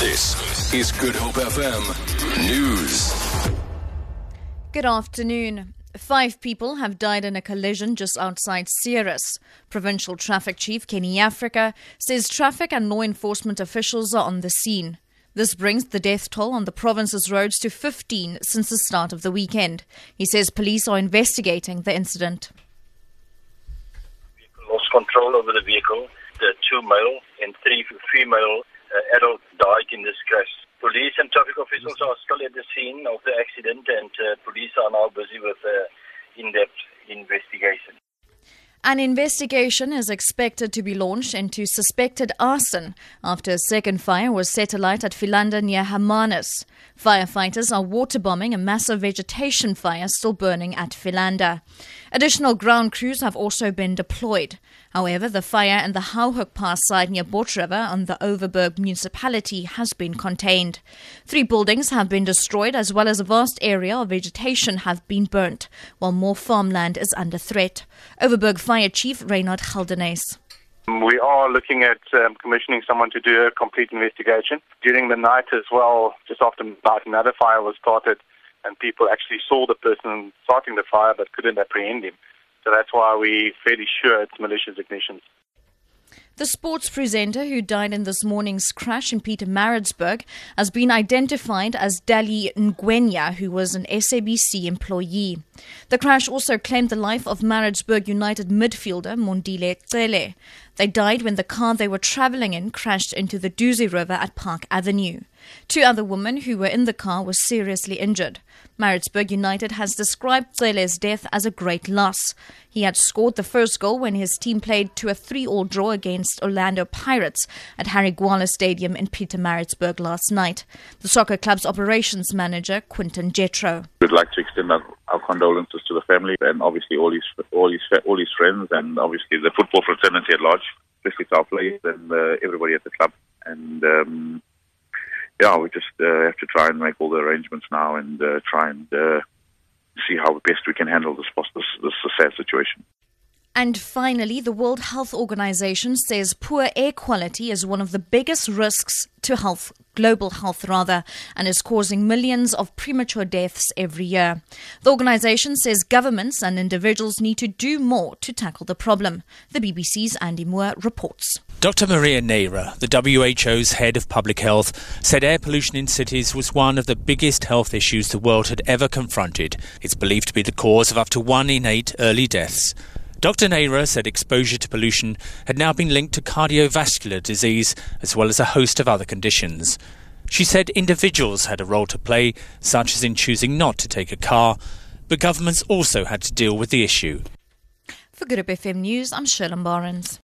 This is Good Hope FM News. Good afternoon. Five people have died in a collision just outside Ceres. Provincial Traffic Chief Kenny Africa says traffic and law enforcement officials are on the scene. This brings the death toll on the province's roads to 15 since the start of the weekend. He says police are investigating the incident. Lost control over the vehicle. The two male and three female uh, adults died in this crash. Police and traffic still at the scene of the accident, and uh, police are now busy with uh, in-depth investigation. An investigation is expected to be launched into suspected arson after a second fire was set alight at Philander near Hermanus. Firefighters are waterbombing a massive vegetation fire still burning at Philander. Additional ground crews have also been deployed. However, the fire in the Houwhoek Pass site near Bot River on the Overberg municipality has been contained. Three buildings have been destroyed as well as a vast area of vegetation have been burnt, while more farmland is under threat. Overberg Fire Chief Reynard Geldenhuys. We are looking at um, commissioning someone to do a complete investigation. During the night as well, just after midnight, another fire was started and people actually saw the person starting the fire but couldn't apprehend him. So that's why we're fairly sure it's malicious ignition. The sports presenter who died in this morning's crash in Pietermaritzburg has been identified as Dali Ngwenya, who was an SABC employee. The crash also claimed the life of Maritzburg United midfielder Mondli Cele. They died when the car they were traveling in crashed into the Duzi River at Park Avenue. Two other women who were in the car were seriously injured. Maritzburg United has described Cele's death as a great loss. He had scored the first goal when his team played to a 3-all draw against Orlando Pirates at Harry Gwala Stadium in Pietermaritzburg last night. The soccer club's operations manager, Quinton Jettoo. We'd like to extend our, our condolences to the family and obviously all his all his all his friends and obviously the football fraternity at large, especially our players and uh, everybody at the club. And um, yeah, we just uh, have to try and make all the arrangements now and uh, try and uh, see how best we can handle this this, this sad situation. And finally, the World Health Organization says poor air quality is one of the biggest risks to health, global health rather, and is causing millions of premature deaths every year. The organization says governments and individuals need to do more to tackle the problem. The BBC's Andy Moore reports. Dr. Maria Neira, the WHO's head of public health, said air pollution in cities was one of the biggest health issues the world had ever confronted. It's believed to be the cause of up to one in eight early deaths. Dr. Neira said exposure to pollution had now been linked to cardiovascular disease as well as a host of other conditions. She said individuals had a role to play, such as in choosing not to take a car, but governments also had to deal with the issue. For Good FM News, I'm Sherlyn Barnes.